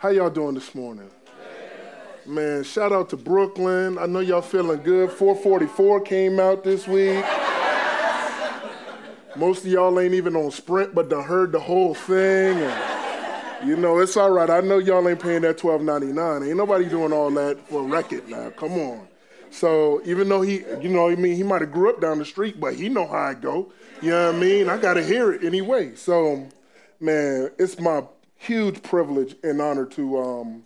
How y'all doing this morning? Man, shout out to Brooklyn. I know y'all feeling good. 444 came out this week. Most of y'all ain't even on Sprint, but done heard the whole thing. And, you know, it's all right. I know y'all ain't paying that $12.99. Ain't nobody doing all that for a record now. Come on. So even though he, you know, I mean, he might have grew up down the street, but he know how I go. You know what I mean? I got to hear it anyway. So, man, it's my huge privilege and honor to um,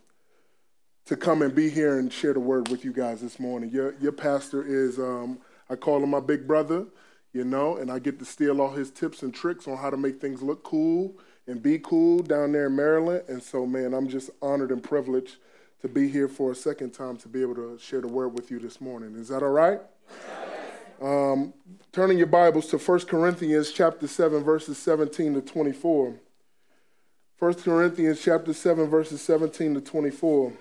to come and be here and share the word with you guys this morning. Your your pastor is um, I call him my big brother, you know, and I get to steal all his tips and tricks on how to make things look cool and be cool down there in Maryland. And so, man, I'm just honored and privileged to be here for a second time to be able to share the word with you this morning. Is that all right? Um, turning your Bibles to 1 Corinthians chapter 7, verses 17 to 24. 1 Corinthians chapter 7, verses 17 to 24.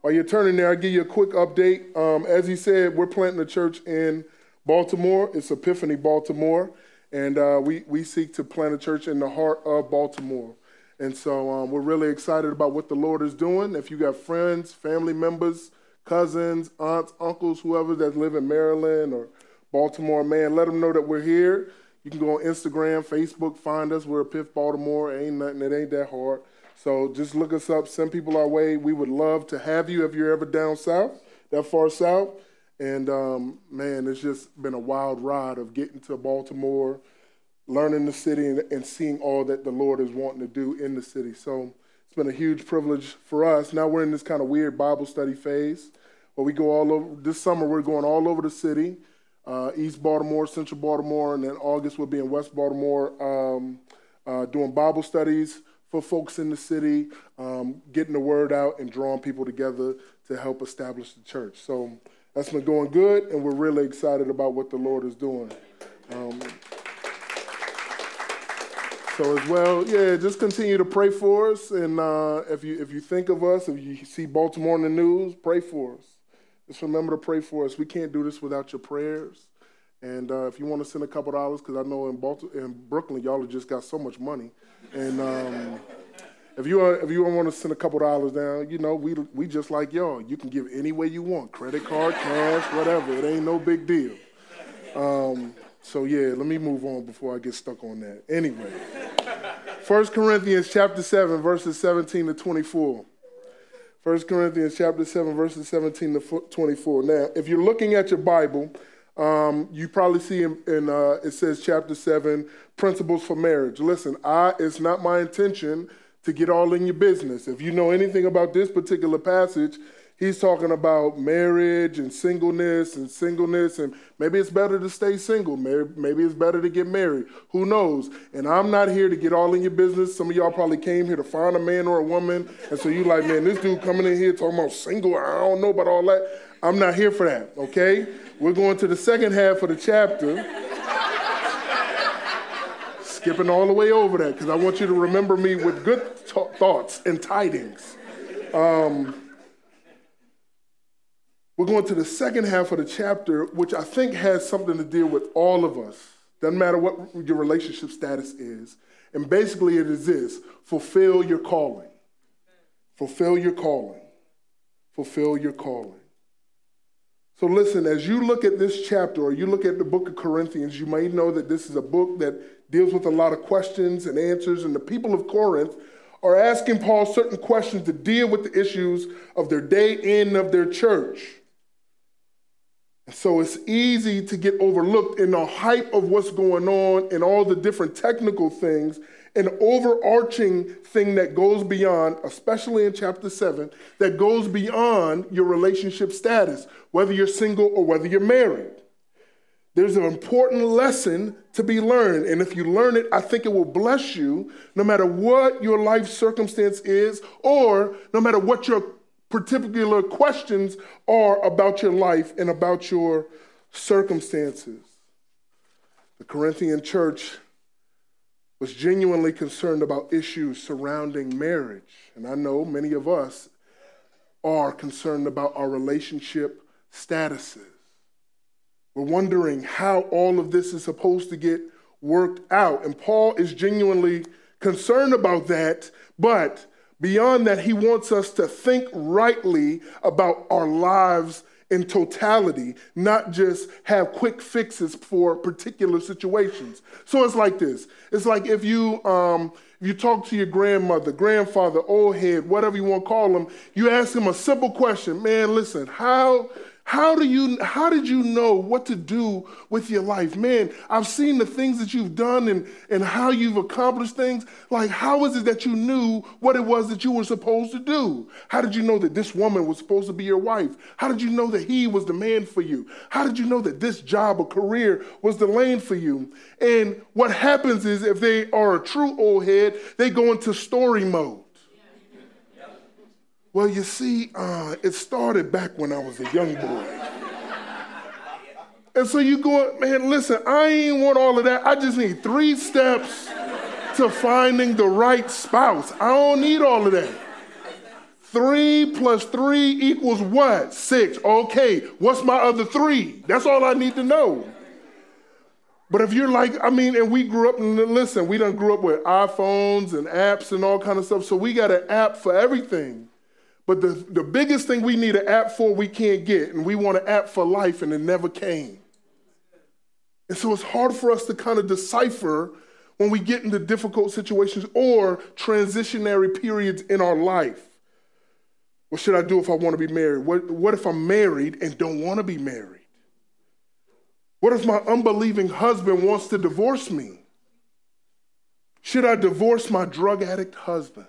While you're turning there, I'll give you a quick update. Um, as he said, we're planting a church in Baltimore. It's Epiphany Baltimore. And uh, we, we seek to plant a church in the heart of Baltimore. And so um, we're really excited about what the Lord is doing. If you got friends, family members, cousins, aunts, uncles, whoever that live in Maryland or Baltimore, man, let them know that we're here. You can go on Instagram, Facebook, find us. We're Piff Baltimore. Ain't nothing. It ain't that hard. So just look us up. Send people our way. We would love to have you if you're ever down south, that far south. And um, man, it's just been a wild ride of getting to Baltimore, learning the city, and, and seeing all that the Lord is wanting to do in the city. So it's been a huge privilege for us. Now we're in this kind of weird Bible study phase where we go all over. This summer, we're going all over the city uh, East Baltimore, Central Baltimore, and then August we'll be in West Baltimore um, uh, doing Bible studies for folks in the city, um, getting the word out and drawing people together to help establish the church. So that's been going good, and we're really excited about what the Lord is doing. Um, so as well, yeah, just continue to pray for us, and uh, if you if you think of us, if you see Baltimore in the news, pray for us. Just remember to pray for us. We can't do this without your prayers. And uh, if you want to send a couple dollars, because I know in, Baltimore, in Brooklyn, y'all have just got so much money. And um, if you if you want to send a couple dollars down, you know we we just like y'all. You can give any way you want, credit card, cash, whatever. It ain't no big deal. Um, so yeah, let me move on before I get stuck on that. Anyway, 1 Corinthians chapter seven, verses 17 to 24. 1 Corinthians chapter 7, verses 17 to 24. Now, if you're looking at your Bible, um, you probably see in, in uh, it says chapter 7, principles for marriage. Listen, I it's not my intention to get all in your business. If you know anything about this particular passage, he's talking about marriage and singleness and singleness and maybe it's better to stay single. Maybe it's better to get married. Who knows? And i'm not here to get all in your business. Some of y'all probably came here to find a man or a woman and so you like man this dude coming in here talking about single i don't know about all that. I'm not here for that okay? We're going to the second half of the chapter. Skipping all the way over that because i want you to remember me with good t- thoughts and tidings. Um, we're going to the second half of the chapter, which I think has something to deal with all of us. Doesn't matter what your relationship status is. And basically, it is this fulfill your calling. Fulfill your calling. Fulfill your calling. So, listen, as you look at this chapter or you look at the book of Corinthians, you may know that this is a book that deals with a lot of questions and answers. And the people of Corinth are asking Paul certain questions to deal with the issues of their day and of their church. So it's easy to get overlooked in the hype of what's going on and all the different technical things. An overarching thing that goes beyond, especially in chapter 7, that goes beyond your relationship status, whether you're single or whether you're married. There's an important lesson to be learned. And if you learn it, I think it will bless you no matter what your life circumstance is or no matter what your particular questions are about your life and about your circumstances. The Corinthian church was genuinely concerned about issues surrounding marriage. And I know many of us are concerned about our relationship statuses. We're wondering how all of this is supposed to get worked out. And Paul is genuinely concerned about that, but Beyond that, he wants us to think rightly about our lives in totality, not just have quick fixes for particular situations. So it's like this. It's like if you um, if you talk to your grandmother, grandfather, old head, whatever you want to call them, you ask them a simple question. Man, listen, how how do you how did you know what to do with your life? Man, I've seen the things that you've done and, and how you've accomplished things. Like, how is it that you knew what it was that you were supposed to do? How did you know that this woman was supposed to be your wife? How did you know that he was the man for you? How did you know that this job or career was the lane for you? And what happens is if they are a true old head, they go into story mode. Well, you see, uh, it started back when I was a young boy. And so you go, man, listen, I ain't want all of that. I just need three steps to finding the right spouse. I don't need all of that. Three plus three equals what? Six. Okay, what's my other three? That's all I need to know. But if you're like, I mean, and we grew up, listen, we done grew up with iPhones and apps and all kind of stuff, so we got an app for everything. But the, the biggest thing we need an app for, we can't get. And we want an app for life, and it never came. And so it's hard for us to kind of decipher when we get into difficult situations or transitionary periods in our life. What should I do if I want to be married? What, what if I'm married and don't want to be married? What if my unbelieving husband wants to divorce me? Should I divorce my drug addict husband?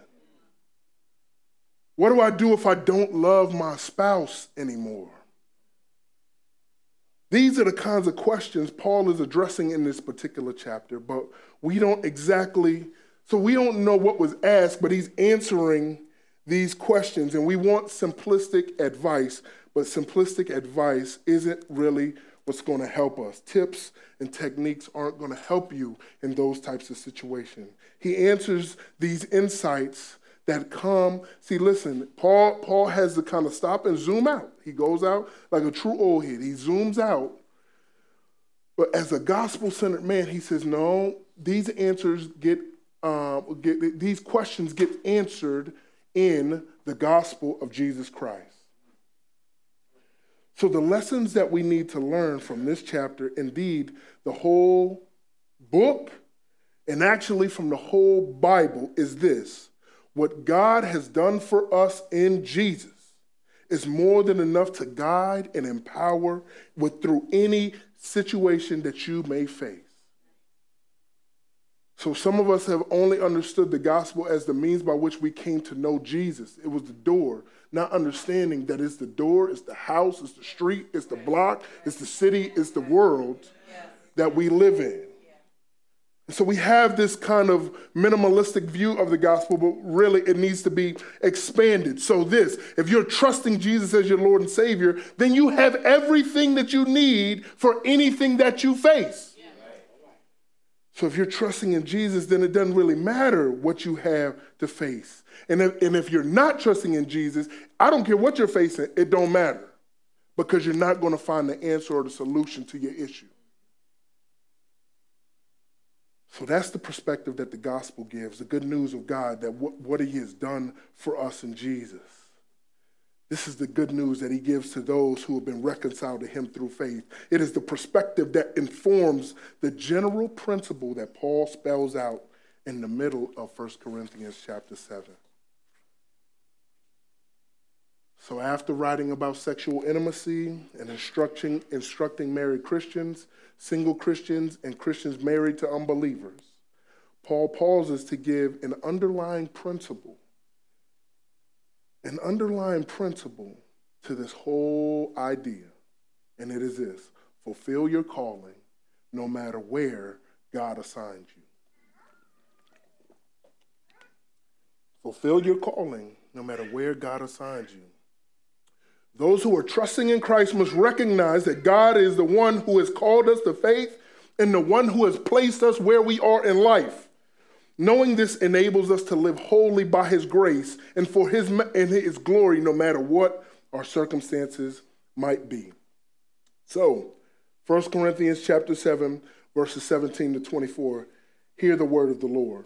What do I do if I don't love my spouse anymore? These are the kinds of questions Paul is addressing in this particular chapter, but we don't exactly, so we don't know what was asked, but he's answering these questions. And we want simplistic advice, but simplistic advice isn't really what's going to help us. Tips and techniques aren't going to help you in those types of situations. He answers these insights that come. See, listen, Paul, Paul has to kind of stop and zoom out. He goes out like a true old head. He zooms out. But as a gospel centered man, he says, no, these answers get, um, get, these questions get answered in the gospel of Jesus Christ. So, the lessons that we need to learn from this chapter, indeed, the whole book, and actually from the whole Bible, is this what God has done for us in Jesus is more than enough to guide and empower with through any situation that you may face. So some of us have only understood the gospel as the means by which we came to know Jesus. It was the door, not understanding that it's the door, it's the house, it's the street, it's the block, it's the city, it's the world that we live in. So we have this kind of minimalistic view of the gospel, but really it needs to be expanded. So, this, if you're trusting Jesus as your Lord and Savior, then you have everything that you need for anything that you face. So, if you're trusting in Jesus, then it doesn't really matter what you have to face. And if, and if you're not trusting in Jesus, I don't care what you're facing, it don't matter because you're not going to find the answer or the solution to your issue. So that's the perspective that the gospel gives, the good news of God, that what, what he has done for us in Jesus. This is the good news that he gives to those who have been reconciled to him through faith. It is the perspective that informs the general principle that Paul spells out in the middle of 1 Corinthians chapter 7. So after writing about sexual intimacy and instructing, instructing married Christians, single Christians, and Christians married to unbelievers, Paul pauses to give an underlying principle, an underlying principle to this whole idea. And it is this fulfill your calling no matter where God assigns you. Fulfill your calling no matter where God assigns you. Those who are trusting in Christ must recognize that God is the one who has called us to faith and the one who has placed us where we are in life. Knowing this enables us to live wholly by his grace and for his and his glory no matter what our circumstances might be. So, 1 Corinthians chapter 7 verses 17 to 24, hear the word of the Lord.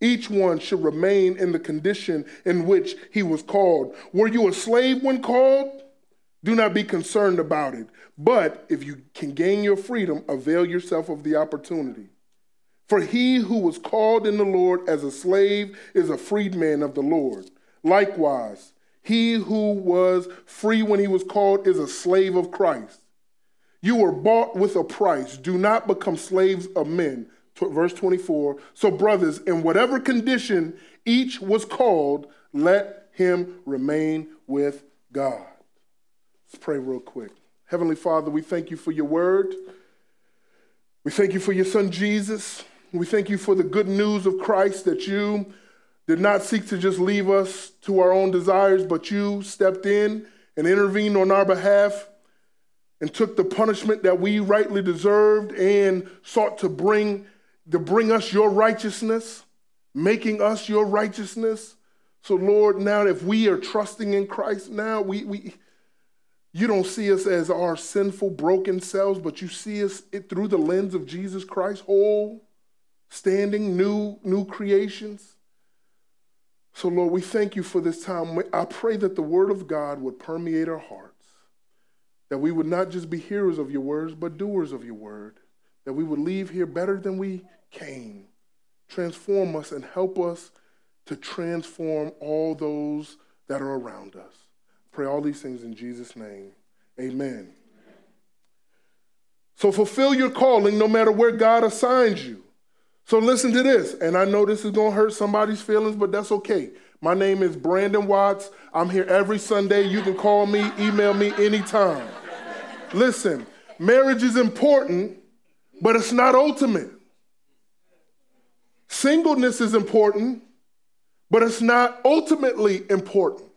Each one should remain in the condition in which he was called. Were you a slave when called? Do not be concerned about it. But if you can gain your freedom, avail yourself of the opportunity. For he who was called in the Lord as a slave is a freedman of the Lord. Likewise, he who was free when he was called is a slave of Christ. You were bought with a price. Do not become slaves of men. Verse 24. So, brothers, in whatever condition each was called, let him remain with God. Let's pray real quick. Heavenly Father, we thank you for your word. We thank you for your son Jesus. We thank you for the good news of Christ that you did not seek to just leave us to our own desires, but you stepped in and intervened on our behalf and took the punishment that we rightly deserved and sought to bring to bring us your righteousness, making us your righteousness. So Lord, now if we are trusting in Christ now, we we you don't see us as our sinful, broken selves, but you see us it, through the lens of Jesus Christ, whole, standing, new, new creations. So, Lord, we thank you for this time. I pray that the word of God would permeate our hearts, that we would not just be hearers of your words, but doers of your word, that we would leave here better than we came. Transform us and help us to transform all those that are around us. Pray all these things in Jesus' name. Amen. So fulfill your calling no matter where God assigns you. So listen to this, and I know this is going to hurt somebody's feelings, but that's okay. My name is Brandon Watts. I'm here every Sunday. You can call me, email me anytime. Listen, marriage is important, but it's not ultimate. Singleness is important, but it's not ultimately important.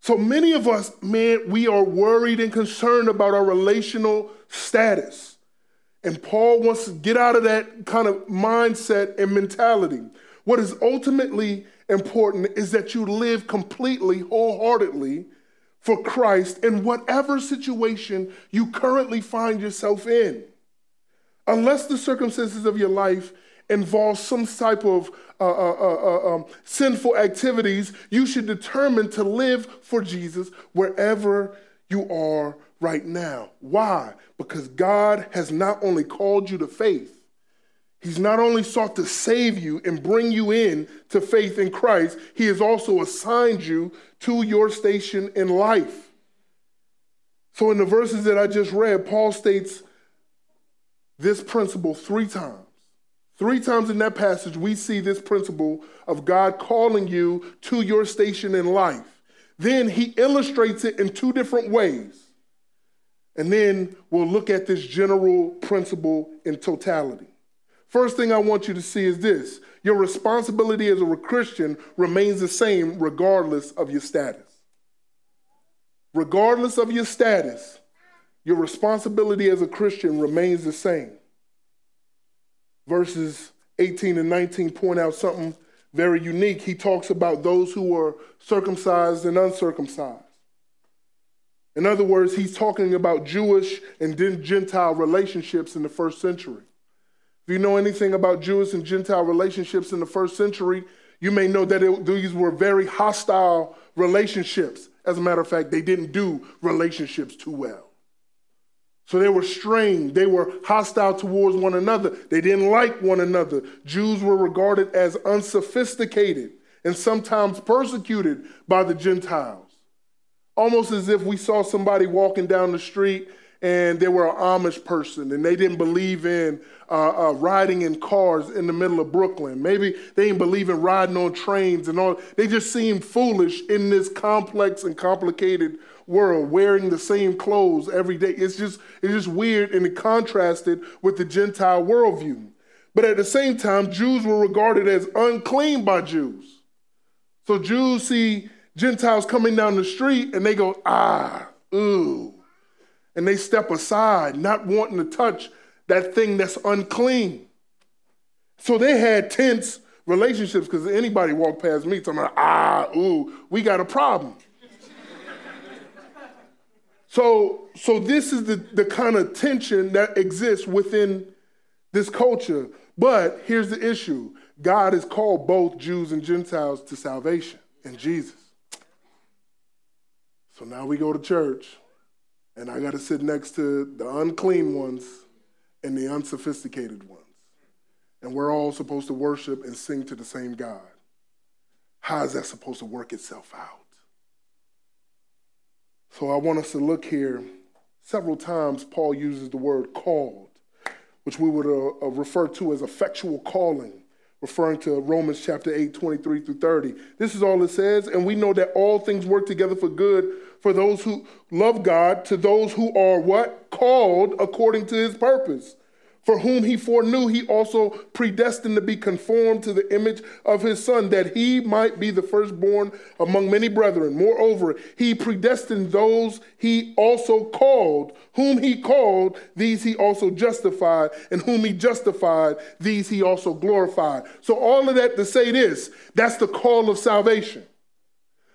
So many of us, man, we are worried and concerned about our relational status. And Paul wants to get out of that kind of mindset and mentality. What is ultimately important is that you live completely, wholeheartedly for Christ in whatever situation you currently find yourself in. Unless the circumstances of your life involve some type of uh, uh, uh, uh um, sinful activities, you should determine to live for Jesus wherever you are right now. Why? Because God has not only called you to faith, He's not only sought to save you and bring you in to faith in Christ, He has also assigned you to your station in life. So, in the verses that I just read, Paul states this principle three times. Three times in that passage, we see this principle of God calling you to your station in life. Then he illustrates it in two different ways. And then we'll look at this general principle in totality. First thing I want you to see is this your responsibility as a Christian remains the same regardless of your status. Regardless of your status, your responsibility as a Christian remains the same. Verses 18 and 19 point out something very unique. He talks about those who are circumcised and uncircumcised. In other words, he's talking about Jewish and Gentile relationships in the first century. If you know anything about Jewish and Gentile relationships in the first century, you may know that it, these were very hostile relationships. As a matter of fact, they didn't do relationships too well. So they were strained. They were hostile towards one another. They didn't like one another. Jews were regarded as unsophisticated and sometimes persecuted by the Gentiles almost as if we saw somebody walking down the street and they were an Amish person and they didn't believe in uh, uh, riding in cars in the middle of Brooklyn. Maybe they didn't believe in riding on trains and all. They just seemed foolish in this complex and complicated world, wearing the same clothes every day. It's just, it's just weird and it contrasted with the Gentile worldview. But at the same time, Jews were regarded as unclean by Jews. So Jews see Gentiles coming down the street and they go, ah, ooh. And they step aside, not wanting to touch that thing that's unclean. So they had tense relationships because anybody walked past me talking about, ah, ooh, we got a problem. So, so this is the, the kind of tension that exists within this culture. But here's the issue God has called both Jews and Gentiles to salvation in Jesus. So now we go to church, and I got to sit next to the unclean ones and the unsophisticated ones. And we're all supposed to worship and sing to the same God. How is that supposed to work itself out? So I want us to look here. Several times, Paul uses the word called, which we would uh, uh, refer to as effectual calling, referring to Romans chapter 8, 23 through 30. This is all it says, and we know that all things work together for good for those who love God, to those who are what? Called according to his purpose. For whom he foreknew, he also predestined to be conformed to the image of his son, that he might be the firstborn among many brethren. Moreover, he predestined those he also called. Whom he called, these he also justified. And whom he justified, these he also glorified. So, all of that to say this that's the call of salvation.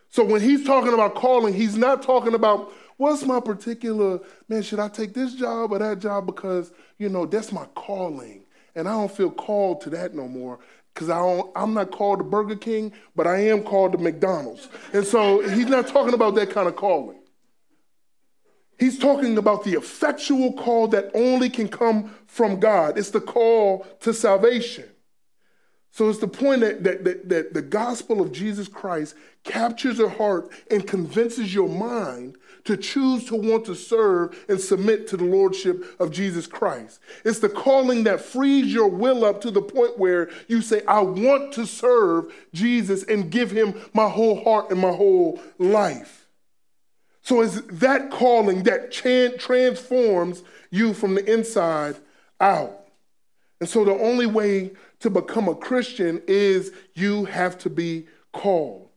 So, when he's talking about calling, he's not talking about what's my particular, man, should I take this job or that job because you know, that's my calling. And I don't feel called to that no more because I don't, I'm not called to Burger King, but I am called to McDonald's. And so he's not talking about that kind of calling. He's talking about the effectual call that only can come from God. It's the call to salvation. So it's the point that, that, that, that the gospel of Jesus Christ captures your heart and convinces your mind to choose to want to serve and submit to the lordship of Jesus Christ. It's the calling that frees your will up to the point where you say, I want to serve Jesus and give him my whole heart and my whole life. So it's that calling that transforms you from the inside out. And so the only way to become a Christian is you have to be called.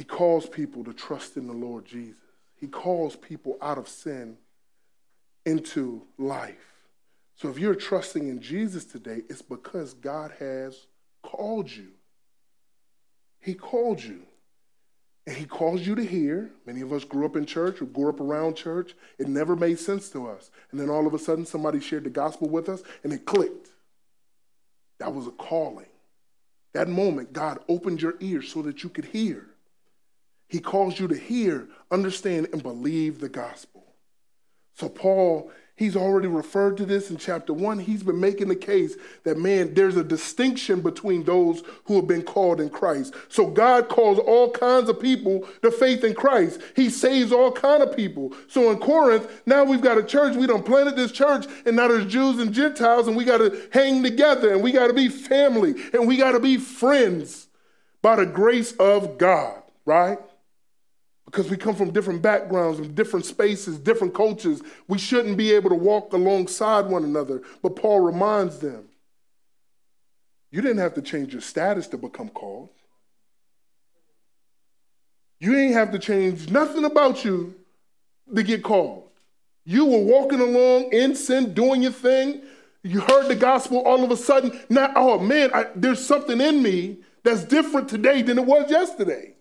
He calls people to trust in the Lord Jesus. He calls people out of sin into life. So if you're trusting in Jesus today, it's because God has called you. He called you. And he calls you to hear. Many of us grew up in church or grew up around church. It never made sense to us. And then all of a sudden, somebody shared the gospel with us and it clicked. That was a calling. That moment, God opened your ears so that you could hear. He calls you to hear, understand, and believe the gospel. So, Paul He's already referred to this in chapter one. He's been making the case that, man, there's a distinction between those who have been called in Christ. So God calls all kinds of people to faith in Christ. He saves all kind of people. So in Corinth, now we've got a church. We don't planted this church, and now there's Jews and Gentiles, and we got to hang together, and we got to be family, and we got to be friends by the grace of God, right? Because we come from different backgrounds and different spaces, different cultures. We shouldn't be able to walk alongside one another. But Paul reminds them you didn't have to change your status to become called. You ain't have to change nothing about you to get called. You were walking along in sin, doing your thing. You heard the gospel all of a sudden. Now, oh man, I, there's something in me that's different today than it was yesterday.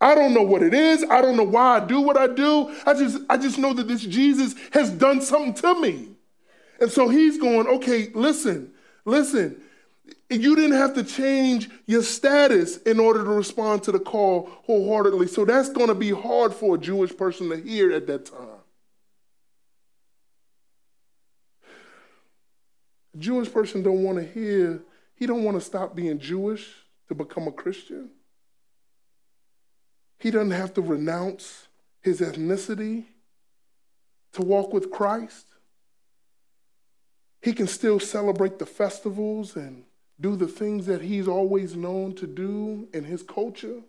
I don't know what it is. I don't know why I do what I do. I just, I just know that this Jesus has done something to me. And so he's going, okay, listen, listen. You didn't have to change your status in order to respond to the call wholeheartedly. So that's going to be hard for a Jewish person to hear at that time. A Jewish person don't want to hear, he don't want to stop being Jewish to become a Christian. He doesn't have to renounce his ethnicity to walk with Christ. He can still celebrate the festivals and do the things that he's always known to do in his culture.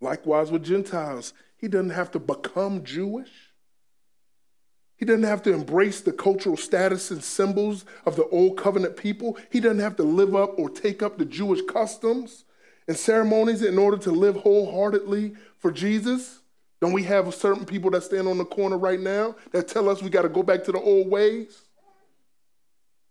Likewise with Gentiles, he doesn't have to become Jewish. He doesn't have to embrace the cultural status and symbols of the old covenant people. He doesn't have to live up or take up the Jewish customs and ceremonies in order to live wholeheartedly for Jesus. Don't we have certain people that stand on the corner right now that tell us we got to go back to the old ways?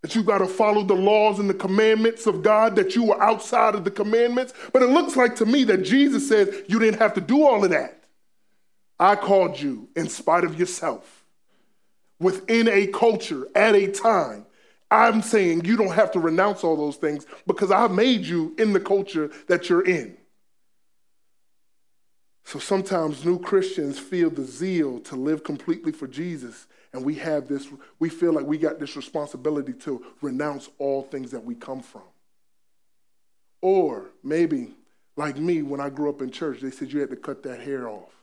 That you got to follow the laws and the commandments of God, that you were outside of the commandments. But it looks like to me that Jesus says you didn't have to do all of that. I called you in spite of yourself, within a culture, at a time. I'm saying you don't have to renounce all those things because I made you in the culture that you're in. So sometimes new Christians feel the zeal to live completely for Jesus, and we have this, we feel like we got this responsibility to renounce all things that we come from. Or maybe, like me, when I grew up in church, they said you had to cut that hair off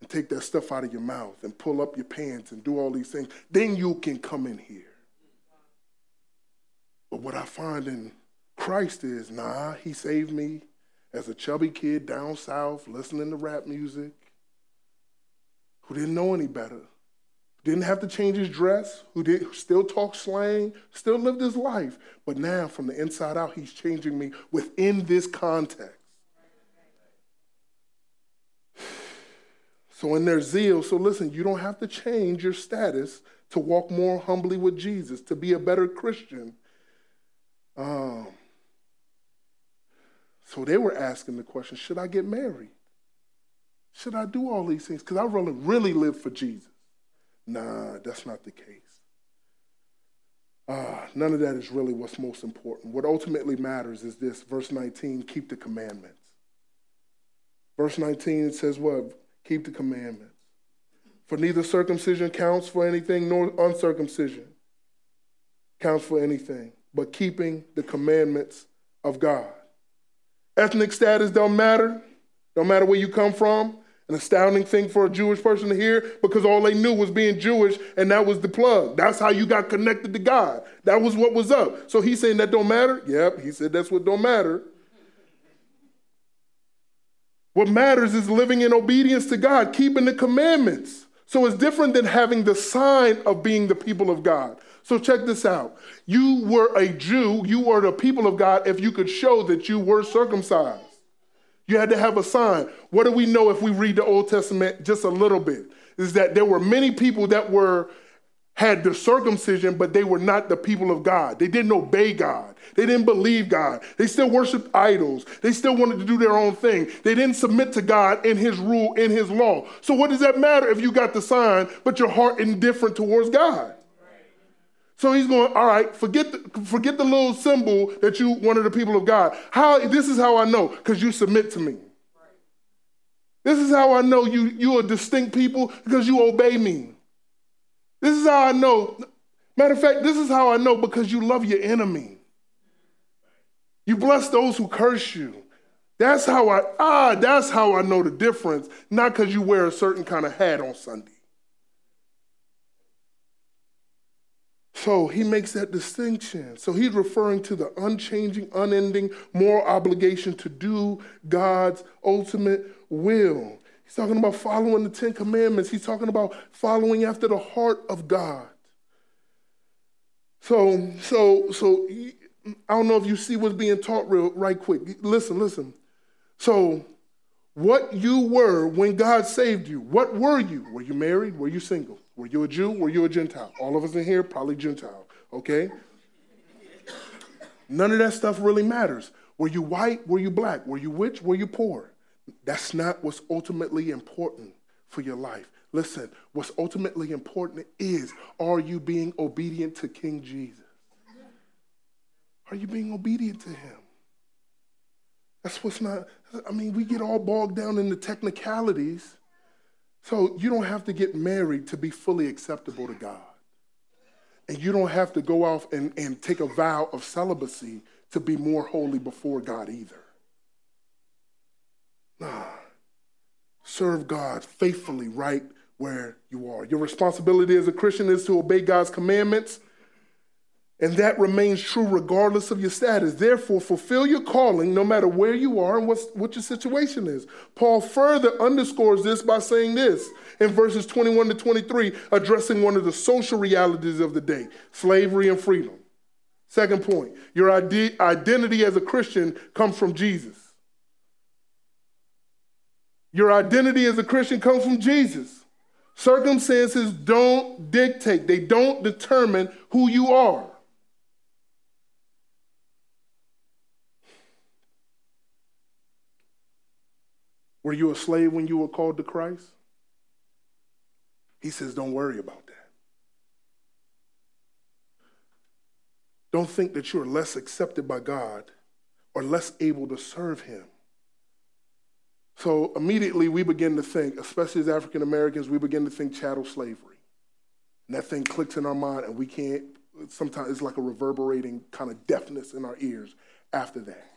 and take that stuff out of your mouth and pull up your pants and do all these things. Then you can come in here. But what I find in Christ is, nah, he saved me as a chubby kid down south listening to rap music who didn't know any better, didn't have to change his dress, who did still talked slang, still lived his life. But now from the inside out, he's changing me within this context. So in their zeal, so listen, you don't have to change your status to walk more humbly with Jesus, to be a better Christian. Um, so they were asking the question should I get married? Should I do all these things? Because I really, really live for Jesus. Nah, that's not the case. Uh, none of that is really what's most important. What ultimately matters is this verse 19 keep the commandments. Verse 19 it says what? Keep the commandments. For neither circumcision counts for anything nor uncircumcision counts for anything, but keeping the commandments of God. Ethnic status don't matter. Don't matter where you come from. An astounding thing for a Jewish person to hear because all they knew was being Jewish and that was the plug. That's how you got connected to God. That was what was up. So he's saying that don't matter? Yep, he said that's what don't matter. What matters is living in obedience to God, keeping the commandments. So it's different than having the sign of being the people of God. So check this out. You were a Jew, you were the people of God if you could show that you were circumcised. You had to have a sign. What do we know if we read the Old Testament just a little bit? Is that there were many people that were had the circumcision, but they were not the people of God. They didn't obey God. They didn't believe God. They still worshiped idols. They still wanted to do their own thing. They didn't submit to God in His rule, in His law. So, what does that matter if you got the sign, but your heart indifferent towards God? So he's going, all right, forget the, forget the little symbol that you one of the people of God. How this is how I know, because you submit to me. This is how I know you you are distinct people because you obey me. This is how I know. Matter of fact, this is how I know because you love your enemy. You bless those who curse you. That's how I ah, that's how I know the difference, not because you wear a certain kind of hat on Sunday. So he makes that distinction. So he's referring to the unchanging, unending moral obligation to do God's ultimate will. He's talking about following the Ten Commandments. He's talking about following after the heart of God. So, so, so I don't know if you see what's being taught real right quick. Listen, listen. So, what you were when God saved you, what were you? Were you married? Were you single? Were you a Jew? Were you a Gentile? All of us in here, probably Gentile, okay? None of that stuff really matters. Were you white? Were you black? Were you rich? Were you poor? That's not what's ultimately important for your life. Listen, what's ultimately important is are you being obedient to King Jesus? Are you being obedient to him? That's what's not, I mean, we get all bogged down in the technicalities so you don't have to get married to be fully acceptable to God. And you don't have to go off and, and take a vow of celibacy to be more holy before God either. Nah. Serve God faithfully right where you are. Your responsibility as a Christian is to obey God's commandments. And that remains true regardless of your status. Therefore, fulfill your calling no matter where you are and what your situation is. Paul further underscores this by saying this in verses 21 to 23, addressing one of the social realities of the day slavery and freedom. Second point, your ide- identity as a Christian comes from Jesus. Your identity as a Christian comes from Jesus. Circumstances don't dictate, they don't determine who you are. Were you a slave when you were called to Christ? He says, don't worry about that. Don't think that you're less accepted by God or less able to serve Him. So immediately we begin to think, especially as African Americans, we begin to think chattel slavery. And that thing clicks in our mind, and we can't, sometimes it's like a reverberating kind of deafness in our ears after that.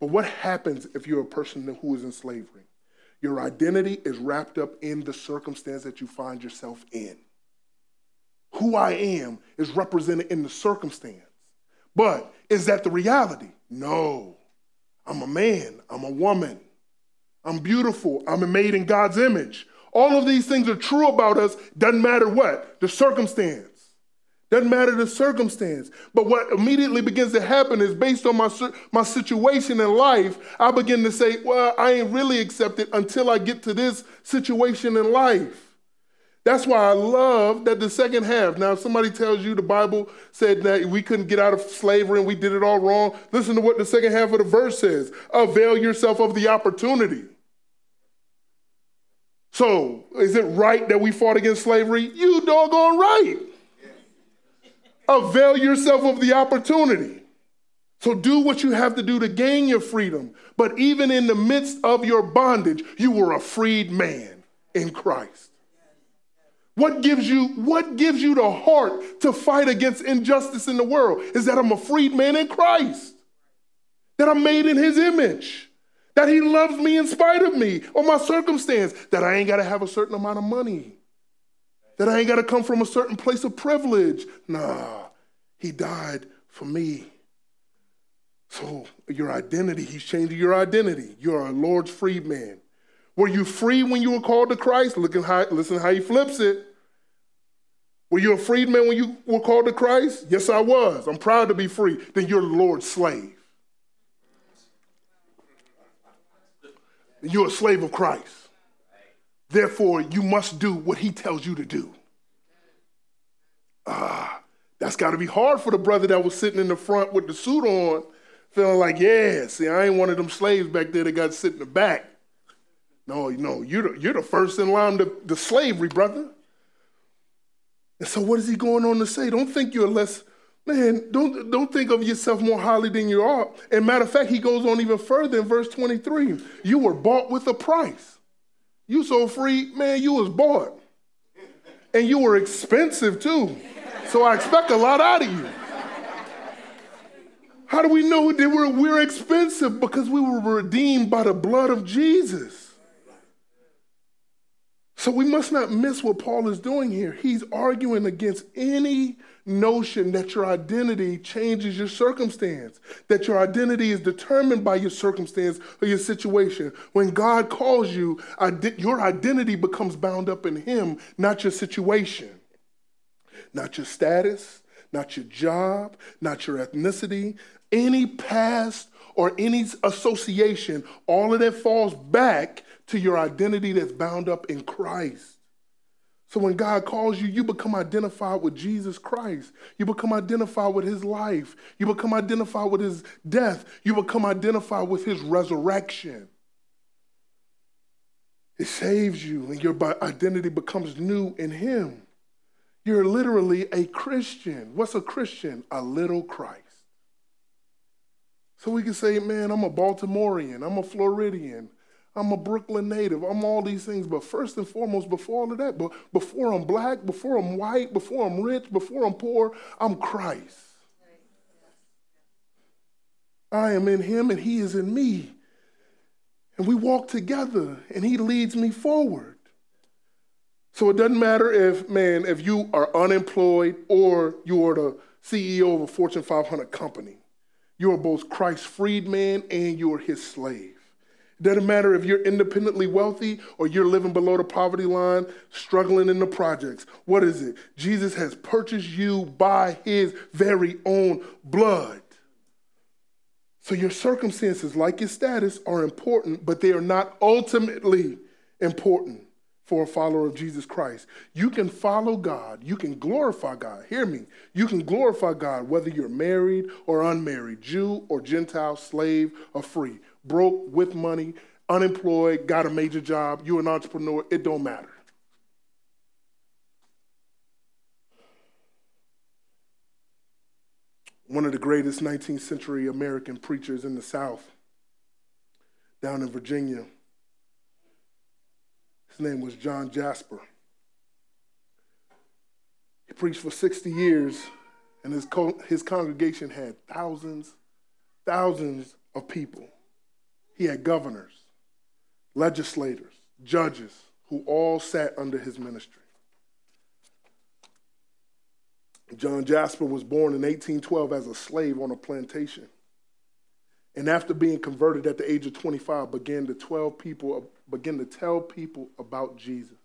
But what happens if you're a person who is in slavery? Your identity is wrapped up in the circumstance that you find yourself in. Who I am is represented in the circumstance. But is that the reality? No. I'm a man, I'm a woman, I'm beautiful, I'm made in God's image. All of these things are true about us, doesn't matter what, the circumstance. Doesn't matter the circumstance. But what immediately begins to happen is based on my, my situation in life, I begin to say, well, I ain't really accepted until I get to this situation in life. That's why I love that the second half. Now, if somebody tells you the Bible said that we couldn't get out of slavery and we did it all wrong, listen to what the second half of the verse says avail yourself of the opportunity. So, is it right that we fought against slavery? You doggone right. Avail yourself of the opportunity. So do what you have to do to gain your freedom. But even in the midst of your bondage, you were a freed man in Christ. What gives you what gives you the heart to fight against injustice in the world is that I'm a freed man in Christ. That I'm made in his image. That he loves me in spite of me or my circumstance. That I ain't got to have a certain amount of money that I ain't got to come from a certain place of privilege. Nah, he died for me. So your identity, he's changing your identity. You're a Lord's freed man. Were you free when you were called to Christ? Look at how, listen how he flips it. Were you a freed man when you were called to Christ? Yes, I was. I'm proud to be free. Then you're Lord's slave. You're a slave of Christ. Therefore, you must do what he tells you to do. Ah, that's got to be hard for the brother that was sitting in the front with the suit on, feeling like, yeah, see, I ain't one of them slaves back there that got to sit in the back. No, no, you're the, you're the first in line to, to slavery, brother. And so, what is he going on to say? Don't think you're less, man, don't, don't think of yourself more highly than you are. And matter of fact, he goes on even further in verse 23. You were bought with a price. You so free, man, you was bought. And you were expensive too. So I expect a lot out of you. How do we know that we're, we're expensive? Because we were redeemed by the blood of Jesus. So we must not miss what Paul is doing here. He's arguing against any notion that your identity changes your circumstance, that your identity is determined by your circumstance or your situation. When God calls you, your identity becomes bound up in Him, not your situation, not your status, not your job, not your ethnicity, any past or any association. All of that falls back to your identity that's bound up in Christ. So when God calls you, you become identified with Jesus Christ. You become identified with his life. You become identified with his death. You become identified with his resurrection. It saves you, and your identity becomes new in him. You're literally a Christian. What's a Christian? A little Christ. So we can say, man, I'm a Baltimorean, I'm a Floridian, I'm a Brooklyn native. I'm all these things. But first and foremost, before all of that, but before I'm black, before I'm white, before I'm rich, before I'm poor, I'm Christ. I am in him and he is in me. And we walk together and he leads me forward. So it doesn't matter if, man, if you are unemployed or you are the CEO of a Fortune 500 company. You are both Christ's freedman and you are his slave. Doesn't matter if you're independently wealthy or you're living below the poverty line, struggling in the projects. What is it? Jesus has purchased you by his very own blood. So your circumstances, like your status, are important, but they are not ultimately important for a follower of Jesus Christ. You can follow God, you can glorify God. Hear me. You can glorify God whether you're married or unmarried, Jew or Gentile, slave or free, broke, with money, unemployed, got a major job, you're an entrepreneur, it don't matter. One of the greatest 19th century American preachers in the South, down in Virginia, his name was John Jasper. He preached for 60 years, and his, co- his congregation had thousands, thousands of people. He had governors, legislators, judges who all sat under his ministry. John Jasper was born in 1812 as a slave on a plantation. And after being converted at the age of 25, began to 12 people begin to tell people about Jesus.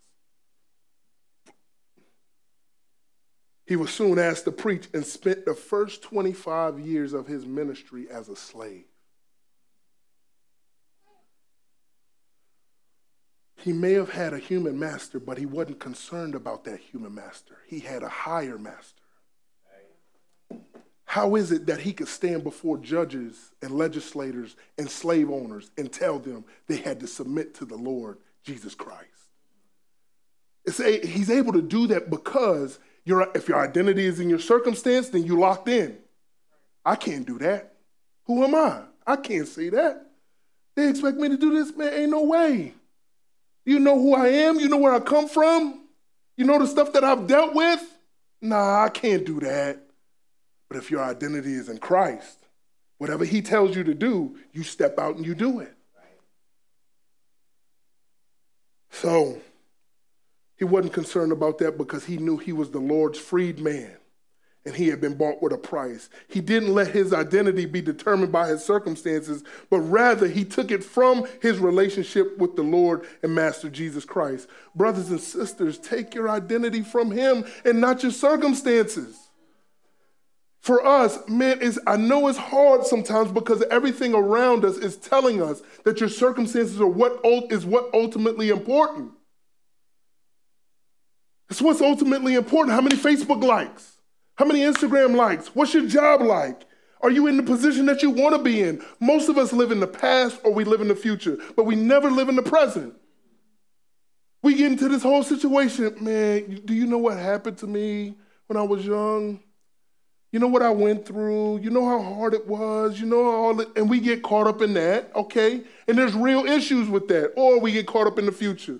He was soon asked to preach and spent the first 25 years of his ministry as a slave. He may have had a human master, but he wasn't concerned about that human master. He had a higher master. How is it that he could stand before judges and legislators and slave owners and tell them they had to submit to the Lord Jesus Christ? It's a, he's able to do that because if your identity is in your circumstance, then you locked in. I can't do that. Who am I? I can't say that. They expect me to do this, man. Ain't no way. You know who I am. You know where I come from. You know the stuff that I've dealt with. Nah, I can't do that. But if your identity is in Christ, whatever He tells you to do, you step out and you do it. So he wasn't concerned about that because he knew he was the Lord's freed man and he had been bought with a price. He didn't let his identity be determined by his circumstances, but rather he took it from his relationship with the Lord and Master Jesus Christ. Brothers and sisters, take your identity from him and not your circumstances. For us, man, is I know it's hard sometimes because everything around us is telling us that your circumstances are what is what ultimately important. It's what's ultimately important. How many Facebook likes? How many Instagram likes? What's your job like? Are you in the position that you want to be in? Most of us live in the past or we live in the future, but we never live in the present. We get into this whole situation, man, do you know what happened to me when I was young? You know what I went through. You know how hard it was. You know all it, and we get caught up in that, okay? And there's real issues with that. Or we get caught up in the future.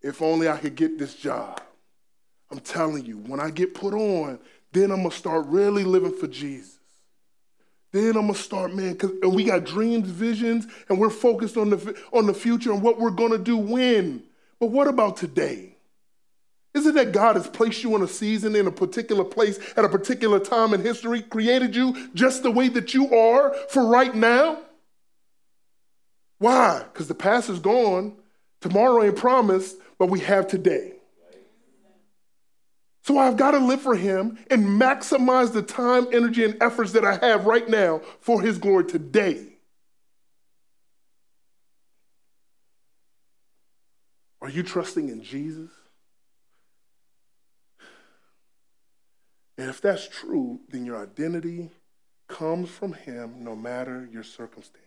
If only I could get this job. I'm telling you, when I get put on, then I'm gonna start really living for Jesus. Then I'm gonna start, man, because and we got dreams, visions, and we're focused on the on the future and what we're gonna do when. But what about today? Is it that God has placed you in a season, in a particular place, at a particular time in history, created you just the way that you are for right now? Why? Because the past is gone, tomorrow ain't promised, but we have today. So I've got to live for Him and maximize the time, energy, and efforts that I have right now for His glory today. Are you trusting in Jesus? And if that's true, then your identity comes from Him no matter your circumstance.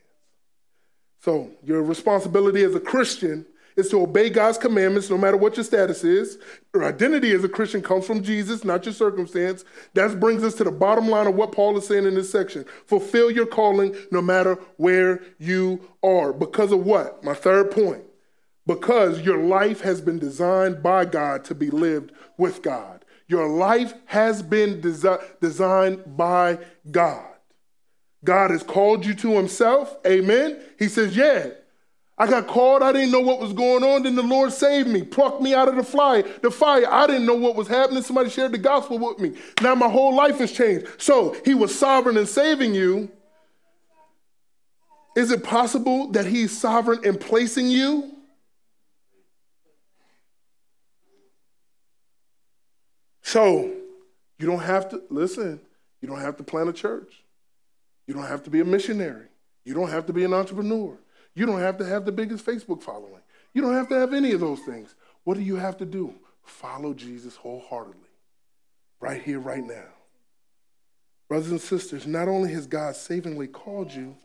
So, your responsibility as a Christian is to obey God's commandments no matter what your status is. Your identity as a Christian comes from Jesus, not your circumstance. That brings us to the bottom line of what Paul is saying in this section. Fulfill your calling no matter where you are. Because of what? My third point. Because your life has been designed by God to be lived with God. Your life has been desi- designed by God. God has called you to himself. Amen. He says, Yeah, I got called. I didn't know what was going on. Then the Lord saved me, plucked me out of the fire. The fire. I didn't know what was happening. Somebody shared the gospel with me. Now my whole life has changed. So He was sovereign in saving you. Is it possible that He's sovereign in placing you? So you don't have to listen. You don't have to plant a church. You don't have to be a missionary. You don't have to be an entrepreneur. You don't have to have the biggest Facebook following. You don't have to have any of those things. What do you have to do? Follow Jesus wholeheartedly, right here, right now. Brothers and sisters, not only has God savingly called you,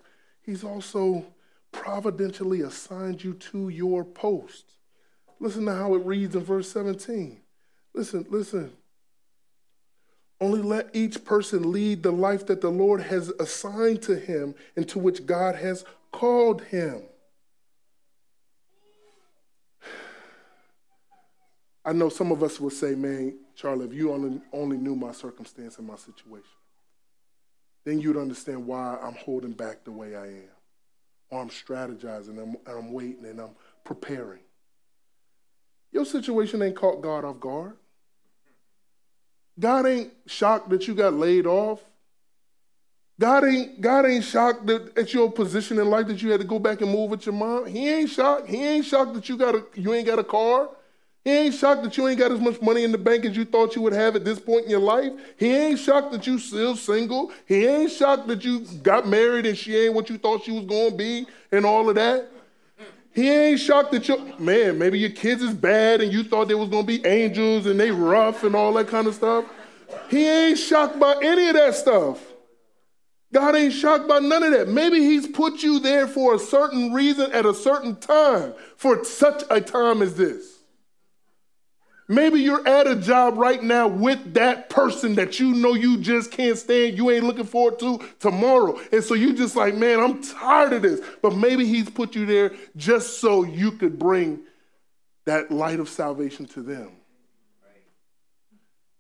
He's also providentially assigned you to your post. Listen to how it reads in verse 17. Listen, listen. Only let each person lead the life that the Lord has assigned to him and to which God has called him. I know some of us will say, man, Charlie, if you only, only knew my circumstance and my situation, then you'd understand why I'm holding back the way I am. Or I'm strategizing I'm, I'm waiting and I'm preparing. Your situation ain't caught God off guard. God ain't shocked that you got laid off. God ain't, God ain't shocked that at your position in life that you had to go back and move with your mom. He ain't shocked. He ain't shocked that you got a, you ain't got a car. He ain't shocked that you ain't got as much money in the bank as you thought you would have at this point in your life. He ain't shocked that you still single. He ain't shocked that you got married and she ain't what you thought she was going to be and all of that. He ain't shocked that your man, maybe your kids is bad and you thought they was gonna be angels and they rough and all that kind of stuff. He ain't shocked by any of that stuff. God ain't shocked by none of that. Maybe He's put you there for a certain reason at a certain time, for such a time as this. Maybe you're at a job right now with that person that you know you just can't stand, you ain't looking forward to tomorrow. And so you just like, man, I'm tired of this. But maybe He's put you there just so you could bring that light of salvation to them.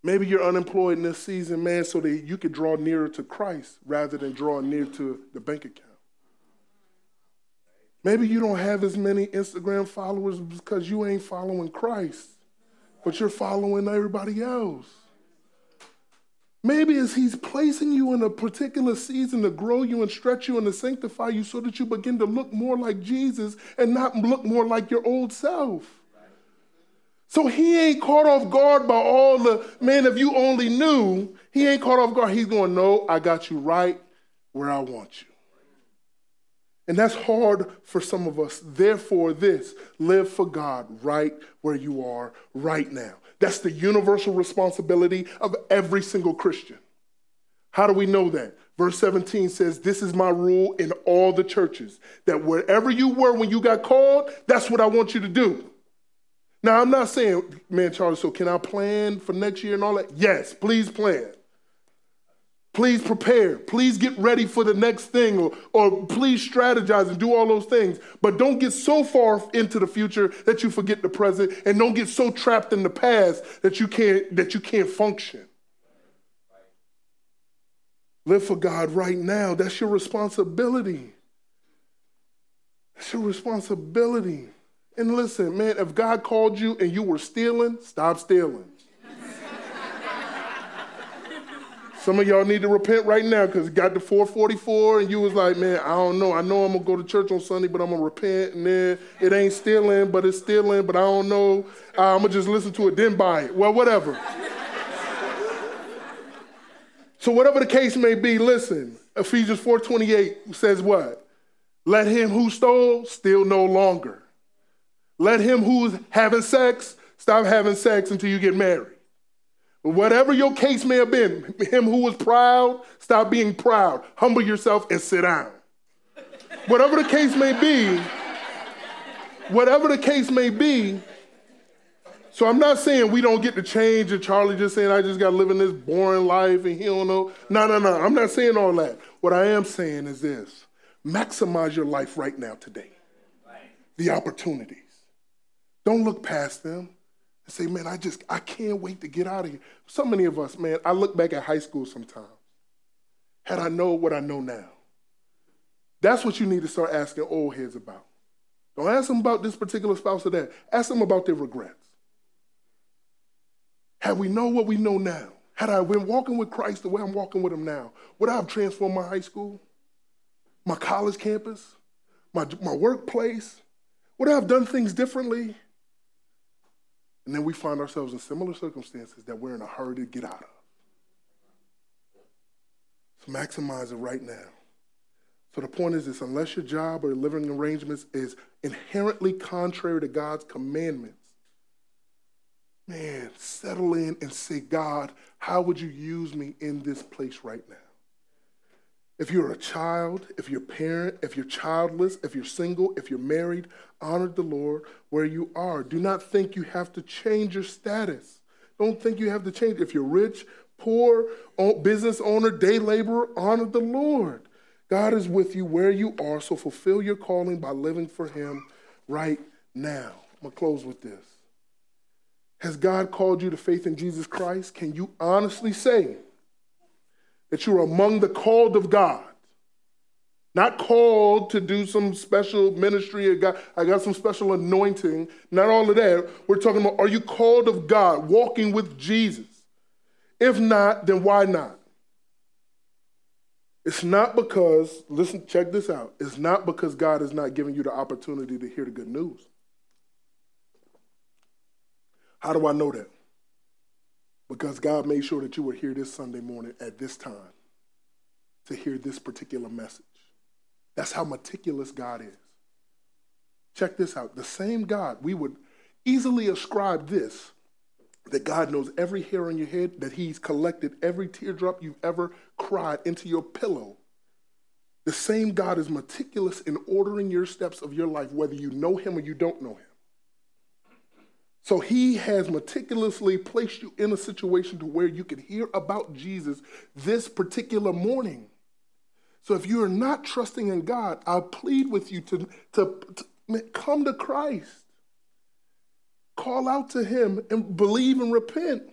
Maybe you're unemployed in this season, man, so that you could draw nearer to Christ rather than draw near to the bank account. Maybe you don't have as many Instagram followers because you ain't following Christ, but you're following everybody else. Maybe as he's placing you in a particular season to grow you and stretch you and to sanctify you so that you begin to look more like Jesus and not look more like your old self. So he ain't caught off guard by all the, man, if you only knew, he ain't caught off guard. He's going, no, I got you right where I want you. And that's hard for some of us. Therefore, this live for God right where you are right now. That's the universal responsibility of every single Christian. How do we know that? Verse 17 says, This is my rule in all the churches that wherever you were when you got called, that's what I want you to do. Now, I'm not saying, man, Charlie, so can I plan for next year and all that? Yes, please plan. Please prepare. Please get ready for the next thing, or, or please strategize and do all those things. But don't get so far into the future that you forget the present, and don't get so trapped in the past that you can't, that you can't function. Live for God right now. That's your responsibility. That's your responsibility. And listen, man, if God called you and you were stealing, stop stealing. Some of y'all need to repent right now because it got to 444 and you was like, man, I don't know. I know I'm going to go to church on Sunday, but I'm going to repent. And then it ain't stealing, but it's stealing, but I don't know. Uh, I'm going to just listen to it, then buy it. Well, whatever. so whatever the case may be, listen, Ephesians 4.28 says what? Let him who stole steal no longer. Let him who's having sex stop having sex until you get married. Whatever your case may have been, him who was proud, stop being proud. Humble yourself and sit down. whatever the case may be, whatever the case may be, so I'm not saying we don't get to change and Charlie just saying I just got in this boring life and he don't know. No, no, no. I'm not saying all that. What I am saying is this maximize your life right now today. The opportunity. Don't look past them and say, man, I just, I can't wait to get out of here. So many of us, man, I look back at high school sometimes. Had I known what I know now. That's what you need to start asking old heads about. Don't ask them about this particular spouse or that. Ask them about their regrets. Had we know what we know now, had I been walking with Christ the way I'm walking with him now, would I have transformed my high school, my college campus, my, my workplace? Would I have done things differently? And then we find ourselves in similar circumstances that we're in a hurry to get out of. So maximize it right now. So the point is this unless your job or living arrangements is inherently contrary to God's commandments, man, settle in and say, God, how would you use me in this place right now? If you're a child, if you're a parent, if you're childless, if you're single, if you're married, honor the Lord where you are. Do not think you have to change your status. Don't think you have to change. If you're rich, poor, business owner, day laborer, honor the Lord. God is with you where you are, so fulfill your calling by living for Him right now. I'm going to close with this. Has God called you to faith in Jesus Christ? Can you honestly say that you're among the called of God? Not called to do some special ministry. I got, I got some special anointing. Not all of that. We're talking about are you called of God, walking with Jesus? If not, then why not? It's not because, listen, check this out. It's not because God is not giving you the opportunity to hear the good news. How do I know that? Because God made sure that you were here this Sunday morning at this time to hear this particular message. That's how meticulous God is. Check this out. The same God, we would easily ascribe this that God knows every hair on your head, that He's collected every teardrop you've ever cried into your pillow. The same God is meticulous in ordering your steps of your life, whether you know Him or you don't know Him. So He has meticulously placed you in a situation to where you can hear about Jesus this particular morning. So if you are not trusting in God, I plead with you to, to, to come to Christ. Call out to him and believe and repent.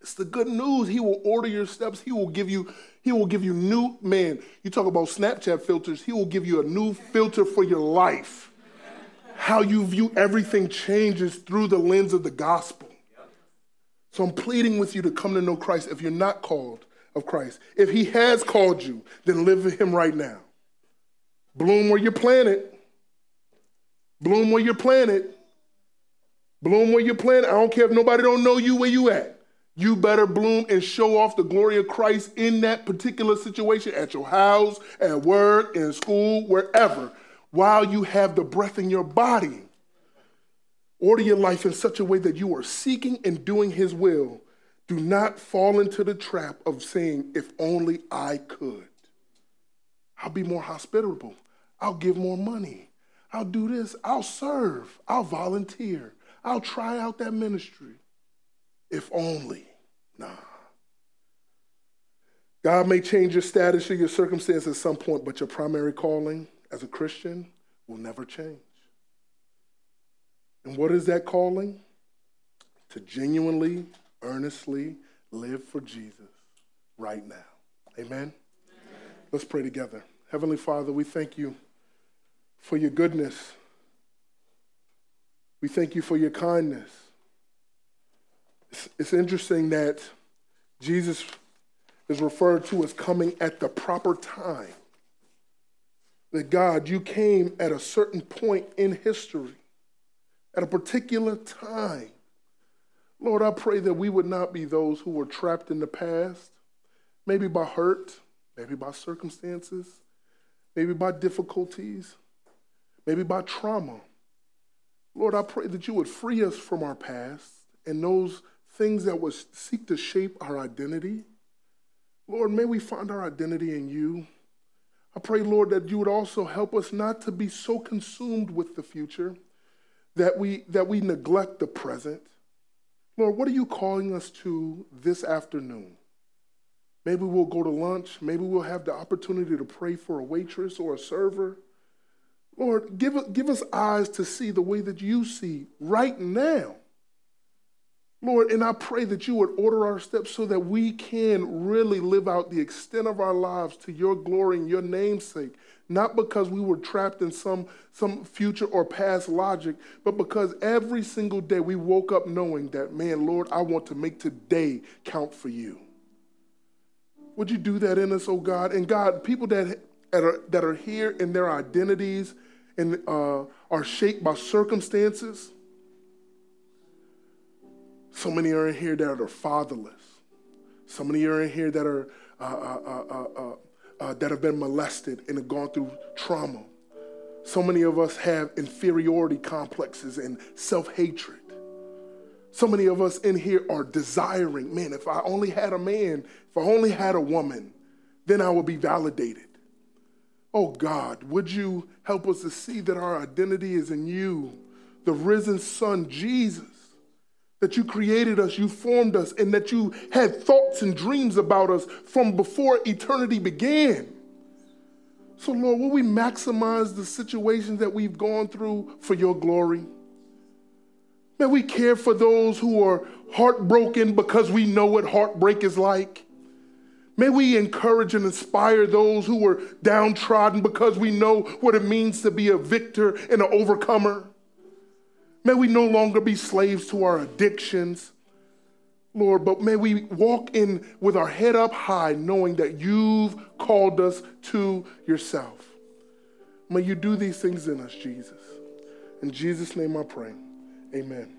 It's the good news. He will order your steps. He will give you, he will give you new, man, you talk about Snapchat filters. He will give you a new filter for your life. How you view everything changes through the lens of the gospel. So I'm pleading with you to come to know Christ if you're not called of Christ. If he has called you, then live with him right now. Bloom where you're planted. Bloom where you're planted. Bloom where you're planted. I don't care if nobody don't know you where you at. You better bloom and show off the glory of Christ in that particular situation at your house, at work, in school, wherever, while you have the breath in your body. Order your life in such a way that you are seeking and doing His will. Do not fall into the trap of saying, if only I could. I'll be more hospitable. I'll give more money. I'll do this. I'll serve. I'll volunteer. I'll try out that ministry. If only. Nah. God may change your status or your circumstance at some point, but your primary calling as a Christian will never change. And what is that calling? To genuinely, earnestly live for Jesus right now. Amen? Amen? Let's pray together. Heavenly Father, we thank you for your goodness. We thank you for your kindness. It's, it's interesting that Jesus is referred to as coming at the proper time. That God, you came at a certain point in history, at a particular time. Lord, I pray that we would not be those who were trapped in the past, maybe by hurt, maybe by circumstances, maybe by difficulties, maybe by trauma. Lord, I pray that you would free us from our past and those things that would seek to shape our identity. Lord, may we find our identity in you. I pray, Lord, that you would also help us not to be so consumed with the future that we, that we neglect the present. Lord, what are you calling us to this afternoon? Maybe we'll go to lunch. Maybe we'll have the opportunity to pray for a waitress or a server. Lord, give, give us eyes to see the way that you see right now. Lord, and I pray that you would order our steps so that we can really live out the extent of our lives to your glory and your namesake. Not because we were trapped in some, some future or past logic, but because every single day we woke up knowing that, man, Lord, I want to make today count for you. Would you do that in us, oh God? And God, people that, that, are, that are here in their identities and uh, are shaped by circumstances, so many are in here that are fatherless. So many are in here that are uh, uh, uh, that have been molested and have gone through trauma. So many of us have inferiority complexes and self hatred. So many of us in here are desiring, man, if I only had a man, if I only had a woman, then I would be validated. Oh God, would you help us to see that our identity is in you, the risen Son, Jesus? That you created us, you formed us, and that you had thoughts and dreams about us from before eternity began. So, Lord, will we maximize the situations that we've gone through for your glory? May we care for those who are heartbroken because we know what heartbreak is like. May we encourage and inspire those who are downtrodden because we know what it means to be a victor and an overcomer. May we no longer be slaves to our addictions, Lord, but may we walk in with our head up high, knowing that you've called us to yourself. May you do these things in us, Jesus. In Jesus' name I pray. Amen.